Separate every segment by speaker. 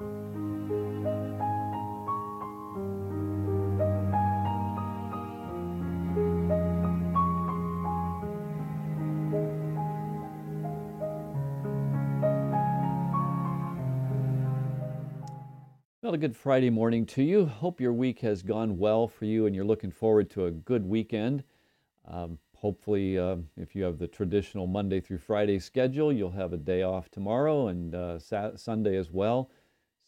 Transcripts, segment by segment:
Speaker 1: Well, a good Friday morning to you. Hope your week has gone well for you and you're looking forward to a good weekend. Um, hopefully, uh, if you have the traditional Monday through Friday schedule, you'll have a day off tomorrow and uh, Sunday as well.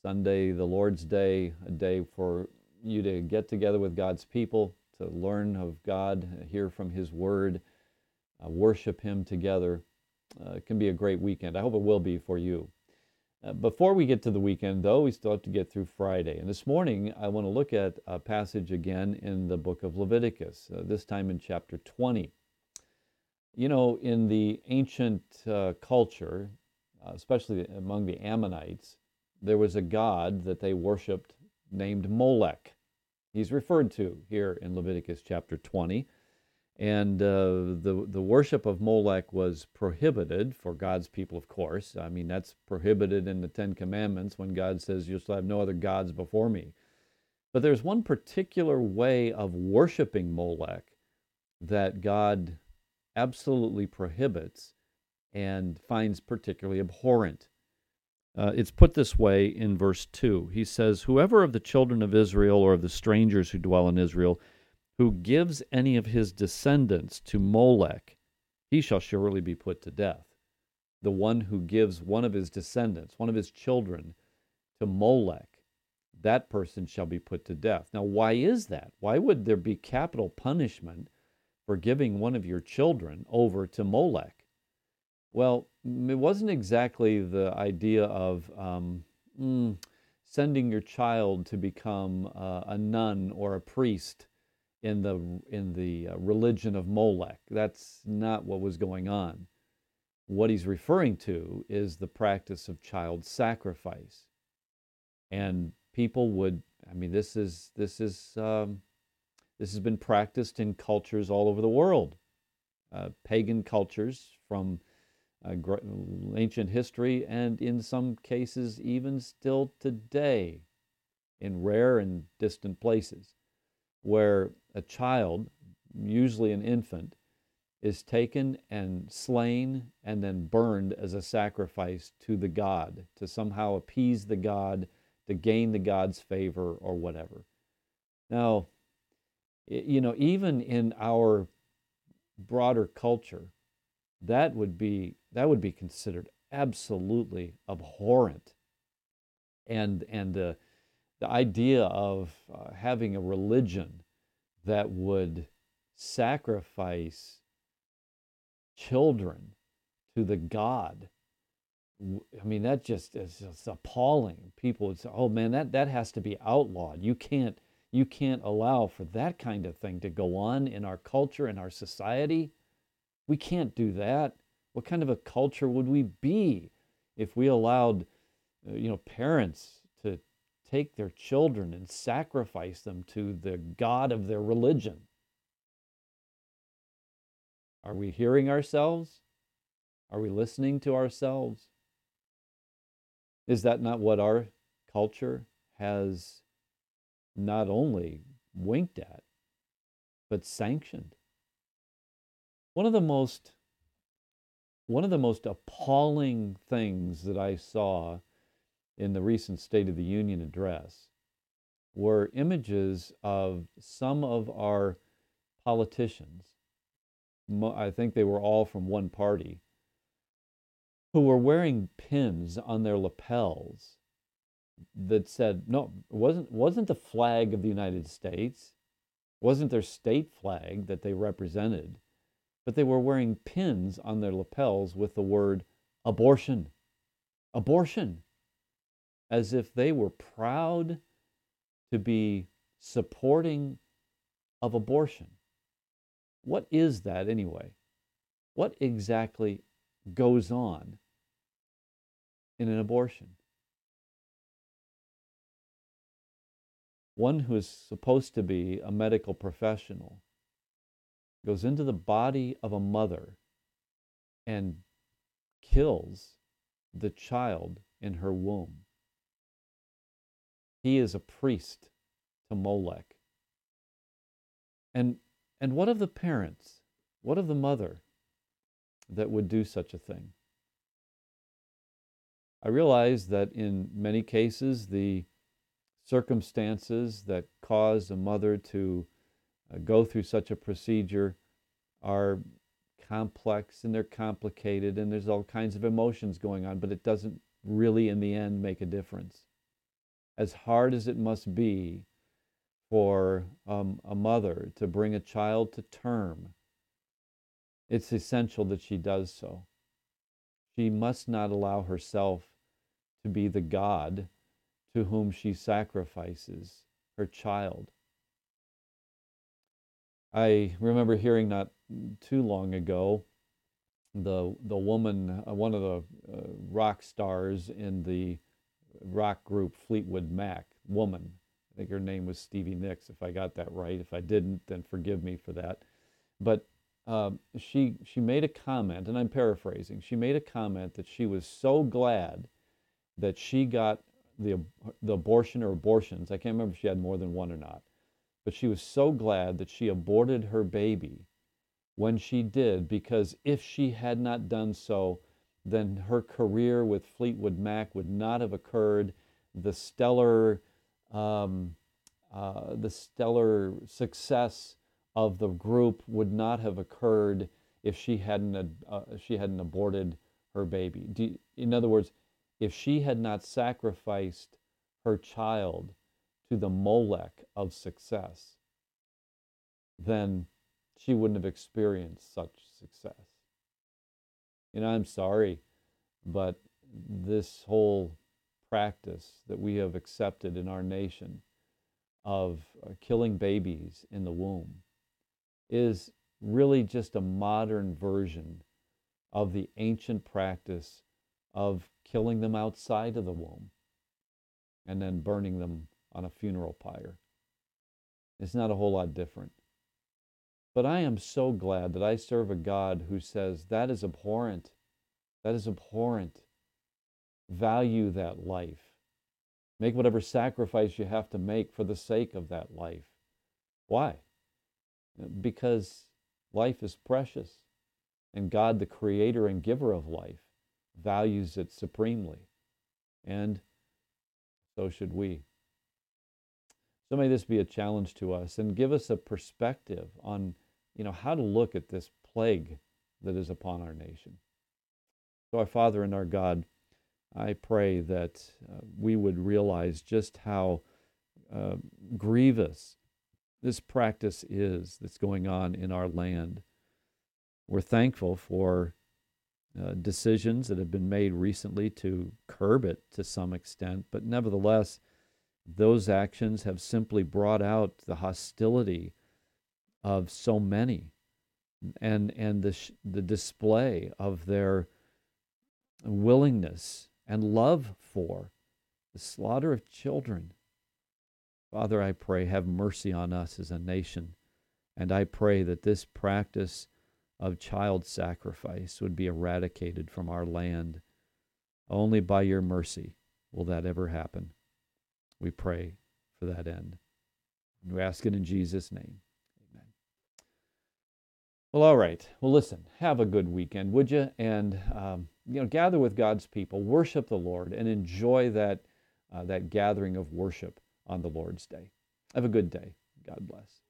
Speaker 1: Sunday, the Lord's Day, a day for you to get together with God's people, to learn of God, hear from His Word, uh, worship Him together. Uh, it can be a great weekend. I hope it will be for you. Uh, before we get to the weekend, though, we still have to get through Friday. And this morning, I want to look at a passage again in the book of Leviticus, uh, this time in chapter 20. You know, in the ancient uh, culture, uh, especially among the Ammonites, there was a god that they worshiped named Molech. He's referred to here in Leviticus chapter 20. And uh, the, the worship of Molech was prohibited for God's people, of course. I mean, that's prohibited in the Ten Commandments when God says, You shall have no other gods before me. But there's one particular way of worshiping Molech that God absolutely prohibits and finds particularly abhorrent. Uh, it's put this way in verse 2. He says, Whoever of the children of Israel or of the strangers who dwell in Israel who gives any of his descendants to Molech, he shall surely be put to death. The one who gives one of his descendants, one of his children, to Molech, that person shall be put to death. Now, why is that? Why would there be capital punishment for giving one of your children over to Molech? Well, it wasn't exactly the idea of um, mm, sending your child to become uh, a nun or a priest in the in the uh, religion of Molech. That's not what was going on. What he's referring to is the practice of child sacrifice, and people would. I mean, this is this is um, this has been practiced in cultures all over the world, uh, pagan cultures from uh, ancient history, and in some cases even still today, in rare and distant places where a child, usually an infant, is taken and slain and then burned as a sacrifice to the god, to somehow appease the god, to gain the god's favor or whatever. Now, you know, even in our broader culture, that would be that would be considered absolutely abhorrent. And and uh, the idea of uh, having a religion that would sacrifice children to the God. I mean, that just is just appalling. People would say, "Oh man, that that has to be outlawed. You can't you can't allow for that kind of thing to go on in our culture in our society. We can't do that. What kind of a culture would we be if we allowed, uh, you know, parents to take their children and sacrifice them to the God of their religion. Are we hearing ourselves? Are we listening to ourselves? Is that not what our culture has not only winked at, but sanctioned? One of the most one of the most appalling things that I saw in the recent State of the Union address were images of some of our politicians. I think they were all from one party who were wearing pins on their lapels that said no it wasn't wasn't the flag of the United States wasn't their state flag that they represented but they were wearing pins on their lapels with the word abortion abortion as if they were proud to be supporting of abortion. What is that anyway? What exactly goes on in an abortion? One who is supposed to be a medical professional goes into the body of a mother and kills the child in her womb. He is a priest to Molech. And, and what of the parents? What of the mother that would do such a thing? I realize that in many cases, the circumstances that cause a mother to go through such a procedure are complex and they're complicated and there's all kinds of emotions going on, but it doesn't really, in the end, make a difference. As hard as it must be for um, a mother to bring a child to term, it's essential that she does so. She must not allow herself to be the God to whom she sacrifices her child. I remember hearing not too long ago the the woman, uh, one of the uh, rock stars in the rock group Fleetwood Mac, woman. I think her name was Stevie Nicks. If I got that right, if I didn't, then forgive me for that. But uh, she she made a comment, and I'm paraphrasing. She made a comment that she was so glad that she got the the abortion or abortions. I can't remember if she had more than one or not, but she was so glad that she aborted her baby when she did, because if she had not done so, then her career with Fleetwood Mac would not have occurred. The stellar, um, uh, the stellar success of the group would not have occurred if she hadn't uh, she hadn't aborted her baby. You, in other words, if she had not sacrificed her child to the Molech of success, then she wouldn't have experienced such success. Know, I'm sorry, but this whole practice that we have accepted in our nation of uh, killing babies in the womb is really just a modern version of the ancient practice of killing them outside of the womb and then burning them on a funeral pyre. It's not a whole lot different. But I am so glad that I serve a God who says that is abhorrent. That is abhorrent. Value that life. Make whatever sacrifice you have to make for the sake of that life. Why? Because life is precious, and God, the creator and giver of life, values it supremely. And so should we. So may this be a challenge to us and give us a perspective on, you know, how to look at this plague that is upon our nation. So our Father and our God, I pray that uh, we would realize just how uh, grievous this practice is that's going on in our land. We're thankful for uh, decisions that have been made recently to curb it to some extent, but nevertheless, those actions have simply brought out the hostility of so many and, and the, the display of their willingness and love for the slaughter of children. Father, I pray, have mercy on us as a nation. And I pray that this practice of child sacrifice would be eradicated from our land. Only by your mercy will that ever happen. We pray for that end. And we ask it in Jesus' name. Amen. Well, all right. Well, listen, have a good weekend, would you? And, um, you know, gather with God's people, worship the Lord, and enjoy that, uh, that gathering of worship on the Lord's day. Have a good day. God bless.